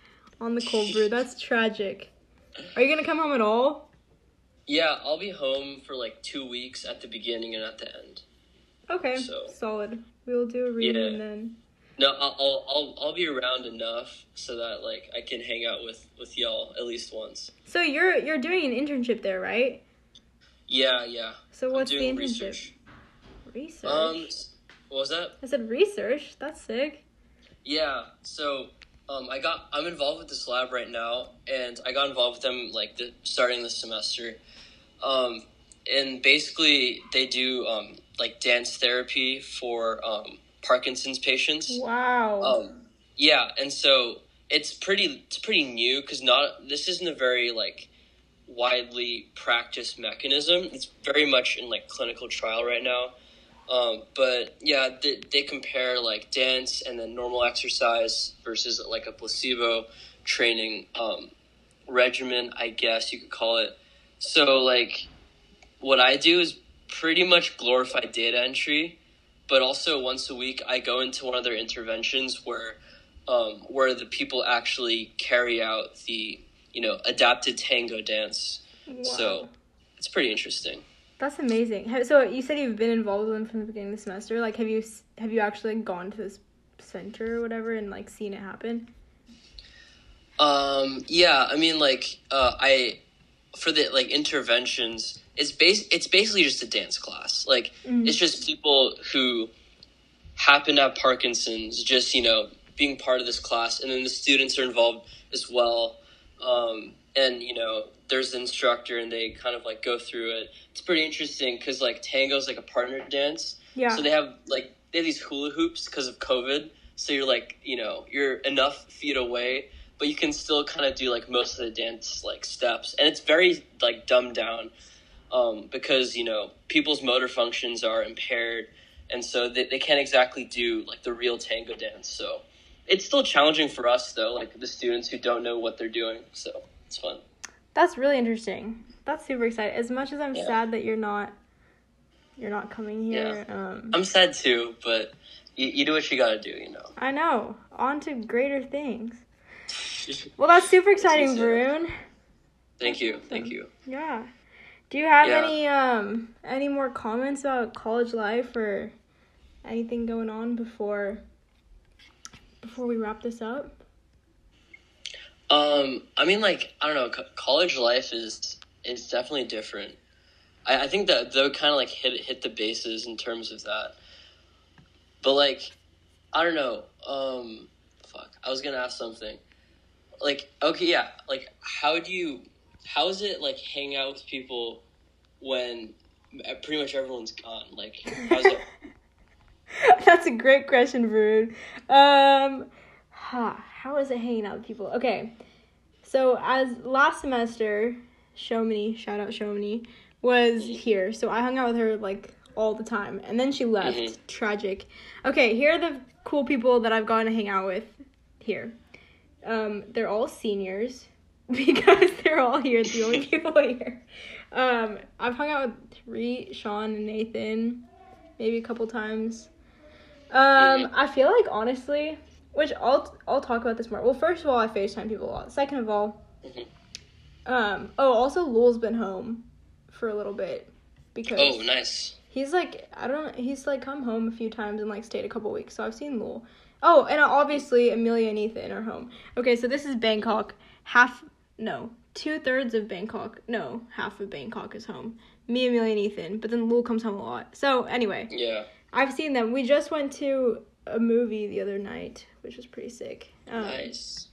on the cold brew. That's tragic. Are you gonna come home at all? yeah, I'll be home for like two weeks at the beginning and at the end. Okay, So- solid. We will do a reunion Yeah. then. No, I'll, I'll I'll be around enough so that like I can hang out with with y'all at least once. So you're you're doing an internship there, right? Yeah, yeah. So what's the internship? research. Research. Um, what was that? I said research. That's sick. Yeah, so um, I got I'm involved with this lab right now, and I got involved with them like the, starting this semester. Um, and basically, they do um, like dance therapy for um, Parkinson's patients. Wow. Um, yeah, and so it's pretty it's pretty new because not this isn't a very like widely practiced mechanism. It's very much in like clinical trial right now. Um, but yeah, they, they compare like dance and then normal exercise versus like a placebo training um, regimen, I guess you could call it. So like, what I do is pretty much glorified data entry, but also once a week I go into one of their interventions where um, where the people actually carry out the you know adapted tango dance. wow. So it's pretty interesting. That's amazing. So you said you've been involved with them from the beginning of the semester. Like, have you have you actually gone to this center or whatever and like seen it happen? Um, yeah, I mean, like, uh, I for the like interventions, it's base. It's basically just a dance class. Like, Mm. it's just people who happen to have Parkinson's, just you know, being part of this class, and then the students are involved as well. Um, and you know, there's the instructor, and they kind of like go through it. It's pretty interesting because like tango's like a partner dance. Yeah. So they have like they have these hula hoops because of COVID. So you're like you know you're enough feet away, but you can still kind of do like most of the dance like steps, and it's very like dumbed down um, because you know people's motor functions are impaired, and so they, they can't exactly do like the real tango dance. So it's still challenging for us though, like the students who don't know what they're doing. So it's fun. That's really interesting. That's super exciting. As much as I'm Yeah. sad that you're not you're not coming here. Um I'm sad too, but you, you do what you gotta do, you know. I know. On to greater things. Well, that's super exciting, easier. Varun. thank you, thank you. Yeah. Do you have Yeah. any um any more comments about college life or anything going on before before we wrap this up? Um, I mean, like I don't know, co- college life is is definitely different. I, I think that they'll kind of like hit hit the bases in terms of that. But like, I don't know. Um, fuck, I was gonna ask something. Like, okay, yeah, like how do you? How is it like hang out with people when pretty much everyone's gone? Like, how's it? That's a great question, Varun. Um, ha, how is it hanging out with people? Okay, so as last semester, Shomini, shout out Shomini, was here. So I hung out with her like all the time, and then she left. Mhm. Tragic. Okay, here are the cool people that I've gotten to hang out with here. Um, they're all seniors because they're all here. The only people here. Um, I've hung out with Reet, Sean, and Nathan maybe a couple times. Um, I feel like honestly, which I'll I'll talk about this more. Well, first of all, I FaceTime people a lot. Second of all, Mhm. um, oh, also Lul's been home for a little bit because Oh, nice. he's like I don't he's like come home a few times and like stayed a couple weeks. So I've seen Lul. Oh, and obviously Amelia and Ethan are home. Okay, so this is Bangkok. Half no, two thirds of Bangkok. No, half of Bangkok is home. Me, Amelia, and Ethan. But then Lul comes home a lot. So anyway, Yeah. I've seen them. We just went to a movie the other night, which was pretty sick. Um, Nice.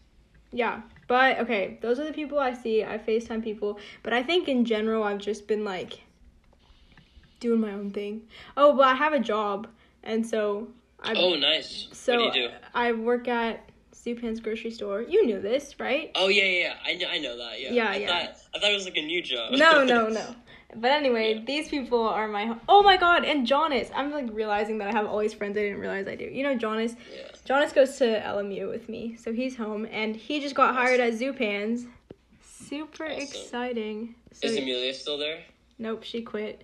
Yeah, but okay, those are the people I see. I FaceTime people, but I think in general I've just been like doing my own thing. Oh, but I have a job, and so I Oh, nice. so what do you do? I work at Zupan's grocery store. You knew this, right? Oh yeah, yeah, yeah. I know, I know that. Yeah. Yeah, I yeah. Thought, I thought it was like a new job. No, no, no. But anyway, Yeah. these people are my oh my god, and Jonas. I'm like realizing that I have all these friends I didn't realize I do. You know Jonas. yeah. Jonas goes to LMU with me, so he's home, and he just got hired at Zupan's. Super Awesome. exciting. So, Is Amelia still there? nope, she quit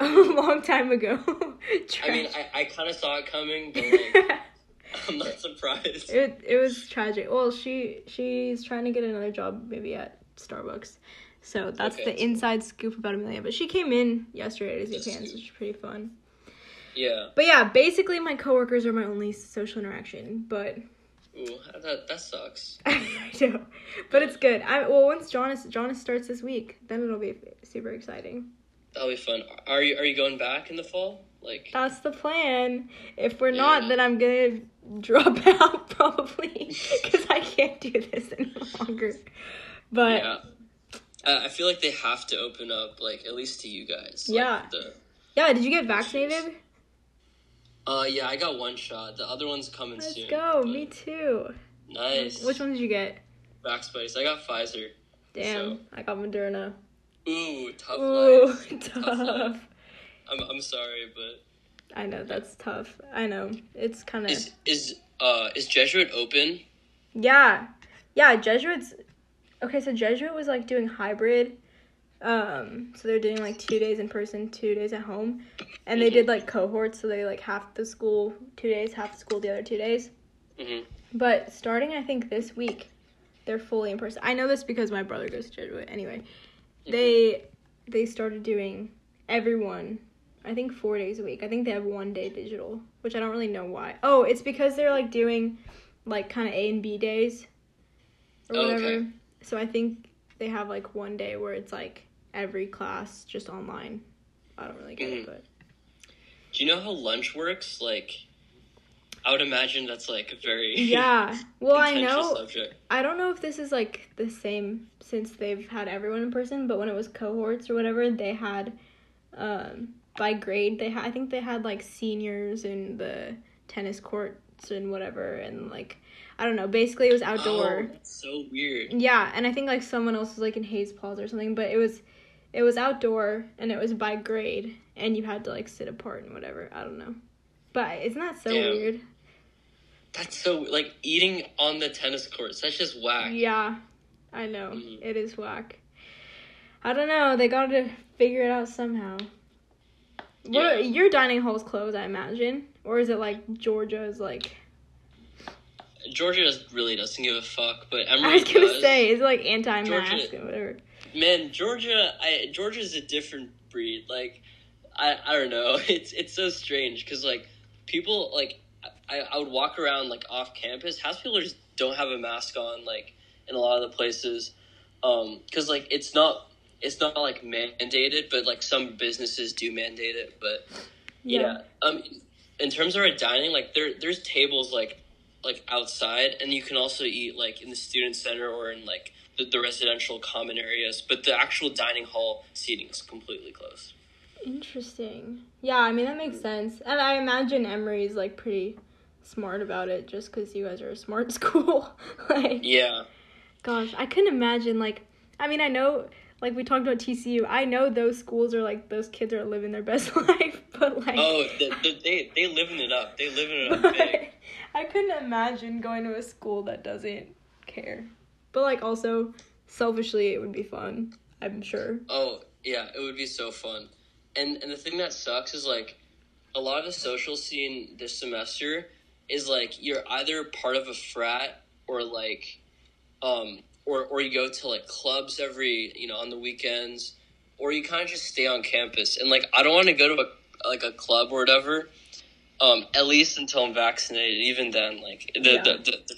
a long time ago. I mean, I, I kind of saw it coming, but like, I'm not surprised. it it was tragic. Well, she she's trying to get another job, maybe at Starbucks. So that's Okay. the inside scoop about Amelia. But she came in yesterday to Zupan's, which is pretty fun. Yeah. But yeah, basically my coworkers are my only social interaction. But Ooh, that that sucks. I know, but it's good. I well once Jonas Jonas starts this week, then it'll be super exciting. That'll be fun. Are you are you going back in the fall? Like, That's the plan. If we're not, then I'm gonna drop out probably because I can't do this any longer. But yeah. Uh, I feel like they have to open up, like at least to you guys. Like, Yeah. The, yeah, did you get vaccinated? uh, yeah, I got one shot. The other one's coming soon. Let's go. but- Me too. Nice. Which one did you get? Backspace. I got Pfizer. Damn, So- I got Moderna. Ooh, tough Ooh, life. tough. life. I'm I'm sorry, but I know that's tough. I know it's kind of is is uh is Jesuit open? yeah, yeah. Jesuits. Okay, so Jesuit was like doing hybrid. Um, so they're doing like two days in person, two days at home, and they did like cohorts. So they like half the school two days, half the school the other two days. Mhm. But starting, I think this week, they're fully in person. I know this because my brother goes to Jesuit. Anyway, they they started doing everyone. I think four days a week. I think they have one day digital, which I don't really know why. Oh, it's because they're like doing like kind of A and B days or Oh, whatever. okay. So I think they have like one day where it's like every class just online. I don't really get it, Mhm. but Do you know how lunch works? Like, I would imagine that's like a very yeah. Well, I know. subject. I don't know if this is like the same since they've had everyone in person, but when it was cohorts or whatever, they had um by grade they had I think they had like seniors in the tennis courts and whatever and like I don't know, basically it was outdoor. Oh, so weird. Yeah, and I think like someone else was like in Hayes Plaza or something, but it was it was outdoor and it was by grade and you had to like sit apart and whatever. I don't know. But isn't that so Damn. weird? That's so like eating on the tennis courts. That's just whack. Yeah, I know. Mhm. It is whack. I don't know. They got to figure it out somehow. What your dining hall's closed, I imagine, or is it like Georgia's? Like Georgia really doesn't give a fuck, but I Emory was gonna does. say, is it like anti-mask Georgia- or whatever? Man, Georgia, I Georgia's a different breed. Like, I I don't know. It's it's so strange because like people like I I would walk around like off campus. House people just don't have a mask on like in a lot of the places, um, because like it's not it's not like mandated, but like some businesses do mandate it. But yeah, um, in terms of our dining, like there there's tables like like outside, and you can also eat like in the student center or in like the, the residential common areas. But the actual dining hall seating is completely closed. Interesting. Yeah, I mean that makes sense, and I imagine Emory's like pretty smart about it, just because you guys are a smart school. like, Yeah, gosh, I couldn't imagine. Like, I mean, I know, like we talked about TCU. I know those schools are like those kids are living their best life, but like, Oh, the, the, they they living it up. They living it up big. I couldn't imagine going to a school that doesn't care. But like, also, selfishly, it would be fun. I'm sure. Oh yeah, it would be so fun. And and the thing that sucks is like a lot of the social scene this semester is like you're either part of a frat or like um or or you go to like clubs every you know on the weekends or you kind of just stay on campus and like I don't want to go to a like a club or whatever um at least until I'm vaccinated even then like the Yeah. the, the, the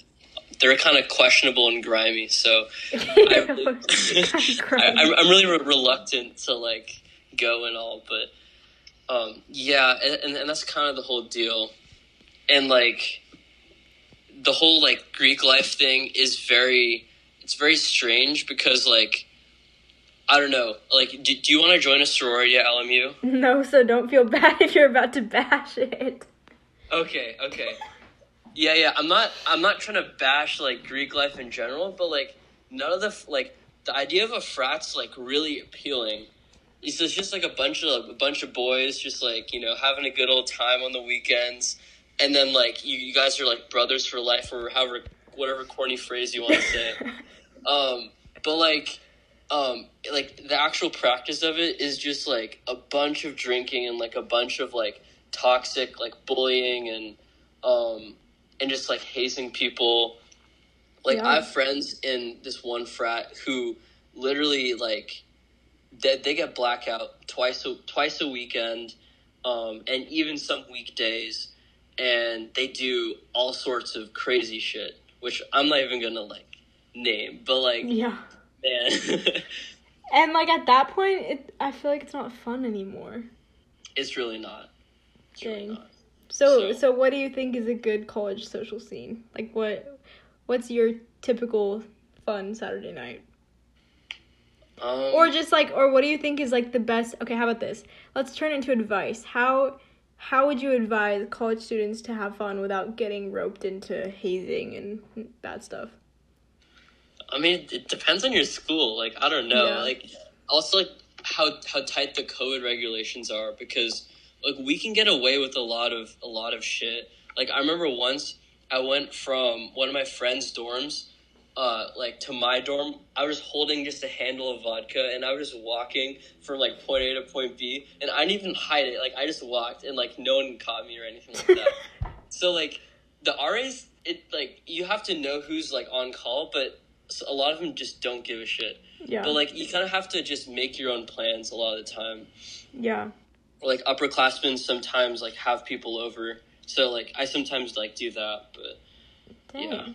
they're kind of questionable and grimy. So I, I'm really re- reluctant to like go and all, but um, yeah, and, and that's kind of the whole deal. And like the whole like Greek life thing is very it's very strange because like I don't know. Like, do, do you want to join a sorority at LMU? No, so don't feel bad if you're about to bash it. Okay, okay. Yeah, yeah. I'm not. I'm not trying to bash like Greek life in general, but like none of the like the idea of a frat's like really appealing. It's just like a bunch of a bunch of boys just like you know having a good old time on the weekends, and then like you, you guys are like brothers for life or however whatever corny phrase you want to say. um, but like um like the actual practice of it is just like a bunch of drinking and like a bunch of like toxic like bullying and um and just like hazing people. Like yeah. I have friends in this one frat who literally like they, they get blackout twice a twice a weekend, um, and even some weekdays, and they do all sorts of crazy shit, which I'm not even gonna like name, but like yeah, man. and like at that point, it I feel like it's not fun anymore. It's really not. It's really not. So, so, so what do you think is a good college social scene? Like what what's your typical fun Saturday night? Um, or just like or what do you think is like the best Okay, how about this? Let's turn into advice. How how would you advise college students to have fun without getting roped into hazing and bad stuff? I mean, it depends on your school. Like, I don't know. Yeah. Like, also like how how tight the COVID regulations are because like we can get away with a lot of a lot of shit. Like I remember once I went from one of my friends' dorms, uh, like to my dorm. I was holding just a handle of vodka, and I was just walking from like point A to point B, and I didn't even hide it. Like I just walked, and like no one caught me or anything like that. so like the RAs, it like you have to know who's like on call, but a lot of them just don't give a shit. Yeah. But like you kind of have to just make your own plans a lot of the time. Yeah like upperclassmen sometimes like have people over. So like I sometimes like do that, but Dang. yeah.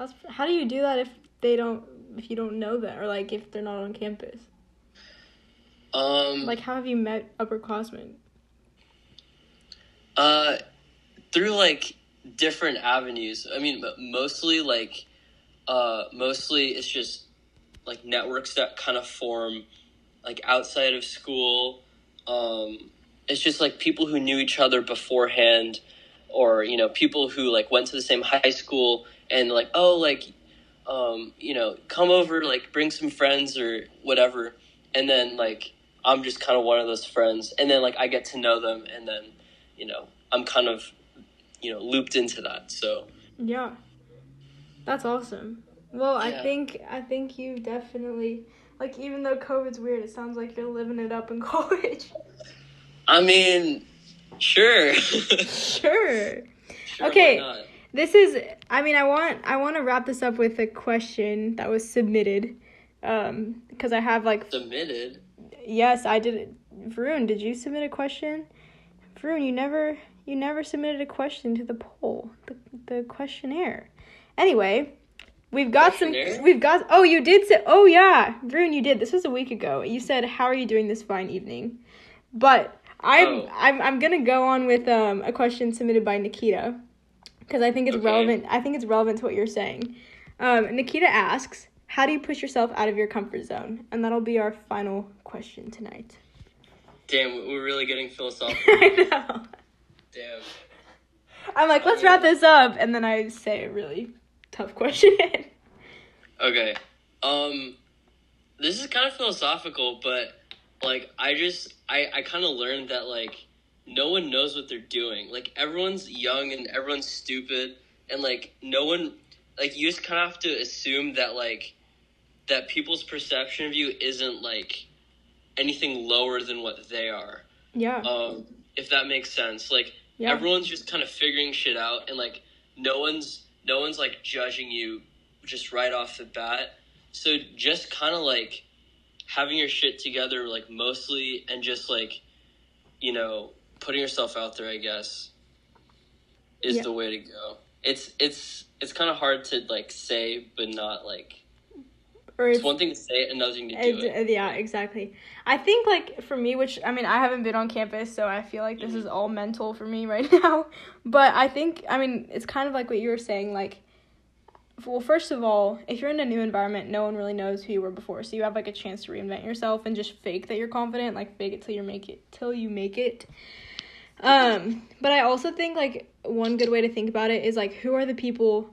That's how do you do that if they don't if you don't know them or like if they're not on campus? Um like how have you met upperclassmen? Uh through like different avenues. I mean mostly like uh mostly it's just like networks that kind of form like outside of school um it's just like people who knew each other beforehand or you know people who like went to the same high school and like oh like um, you know come over like bring some friends or whatever and then like i'm just kind of one of those friends and then like i get to know them and then you know i'm kind of you know looped into that so yeah that's awesome well yeah. i think i think you definitely like even though covid's weird it sounds like you're living it up in college I mean, sure. sure. sure. Okay. This is I mean I want I want to wrap this up with a question that was submitted um because I have like submitted. Yes, I did. Varun, did you submit a question? Varun, you never you never submitted a question to the poll, the the questionnaire. Anyway, we've got some we've got Oh, you did say Oh yeah, Varun, you did. This was a week ago. You said, "How are you doing this fine evening?" But I'm oh. I'm I'm gonna go on with um a question submitted by Nikita because I think it's okay. relevant. I think it's relevant to what you're saying. Um, Nikita asks, "How do you push yourself out of your comfort zone?" And that'll be our final question tonight. Damn, we're really getting philosophical. I know. Damn. I'm like, let's wrap this up, and then I say a really tough question. okay. Um, this is kind of philosophical, but like I just I I kind of learned that like no one knows what they're doing. Like everyone's young and everyone's stupid and like no one like you just kind of have to assume that like that people's perception of you isn't like anything lower than what they are. Yeah. Um if that makes sense. Like yeah. everyone's just kind of figuring shit out and like no one's no one's like judging you just right off the bat. So just kind of like having your shit together like mostly and just like you know putting yourself out there i guess is yeah. the way to go it's it's it's kind of hard to like say, but not like. Or It's one thing to say it, another thing to do it. yeah, exactly. I think like for me, which I mean, I haven't been on campus, so I feel like this mm-hmm. is all mental for me right now. But I think I mean it's kind of like what you were saying. Like, well, first of all, if you're in a new environment, no one really knows who you were before, so you have like a chance to reinvent yourself and just fake that you're confident. Like fake it till you make it till you make it. Um, but I also think like one good way to think about it is like who are the people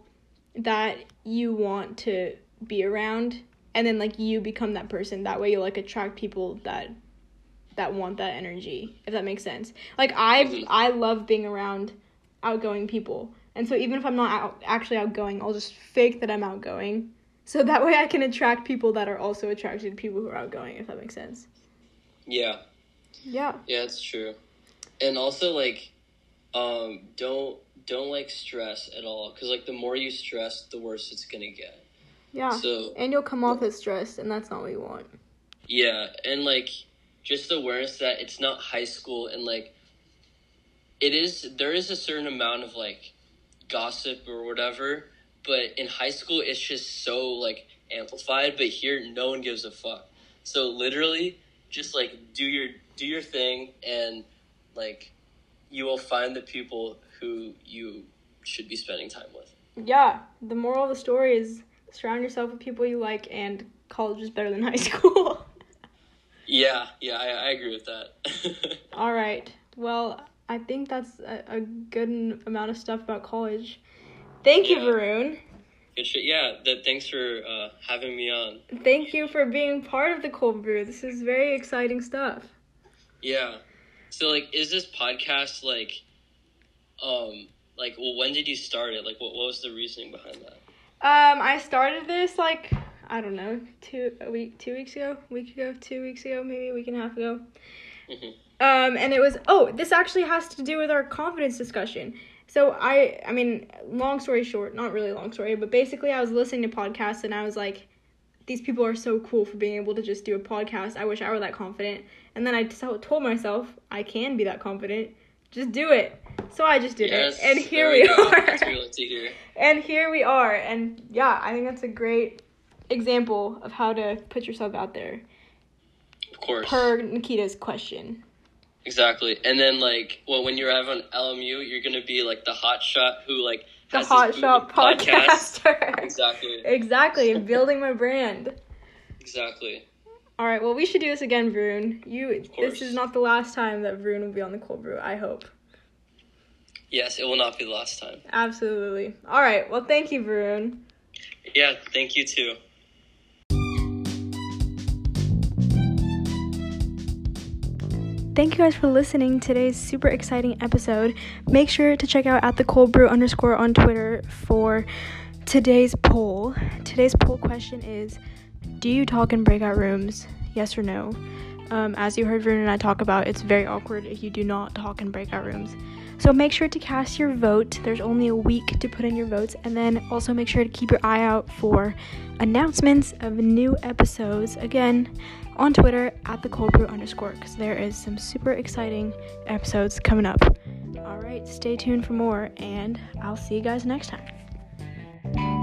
that you want to be around? And then like you become that person. That way you like attract people that that want that energy if that makes sense. Like i Mhm. i love being around outgoing people. And so even if i'm not out, actually outgoing i'll just fake that i'm outgoing. So that way i can attract people that are also attracted to people who are outgoing if that makes sense. Yeah, yeah. Yeah, it's true. And also like, um, don't don't like stress at all because like the more you stress, the worse it's gonna get. yeah So and you'll come off as stressed and that's not what you want Yeah, and like just the awareness that it's not high school and like it is there is a certain amount of like gossip or whatever, but in high school it's just so like amplified, but here no one gives a fuck. So literally just like do your do your thing and like you will find the people who you should be spending time with. yeah the moral of the story is surround yourself with people you like and college is better than high school Yeah, yeah, I, I agree with that. All right. Well, I think that's a, a good amount of stuff about college. Thank you, Varun. Good shit. Yeah, that thanks for uh, having me on. Thank you for being part of the cold brew. This is very exciting stuff. Yeah. So like is this podcast like um like well when did you start it? Like what what was the reasoning behind that? Um, I started this like I don't know, two a week, two weeks ago, week ago, two weeks ago, maybe a week and a half ago. Mhm. Um, and it was oh, this actually has to do with our confidence discussion. So I, I mean, long story short, not really long story, but basically, I was listening to podcasts and I was like, these people are so cool for being able to just do a podcast. I wish I were that confident. And then I told myself I can be that confident. Just do it. So I just did Yes. it, and here there we, are. To hear. and here we are. And yeah, I think that's a great example of how to put yourself out there. Of course. Per Nikita's question. Exactly. And then like well when you're out on LMU, you're gonna be like the hot shot who like The Hot podcast. podcaster. Exactly. exactly, building my brand. Exactly. All right, well, we should do this again, Varun. You, this is not the last time that Varun will be on the cold brew. I hope. Yes, it will not be the last time. Absolutely. All right, well, thank you, Varun. Yeah, thank you too. Thank you guys for listening to today's super exciting episode. Make sure to check out at the cold brew underscore on Twitter for today's poll. Today's poll question is Do you talk in breakout rooms? Yes or no? Um, as you heard Varun and I talk about, it's very awkward if you do not talk in breakout rooms. So make sure to cast your vote. There's only a week to put in your votes, and then also make sure to keep your eye out for announcements of new episodes. Again, on Twitter at the cold brew underscore because there is some super exciting episodes coming up. All right, stay tuned for more, and I'll see you guys next time.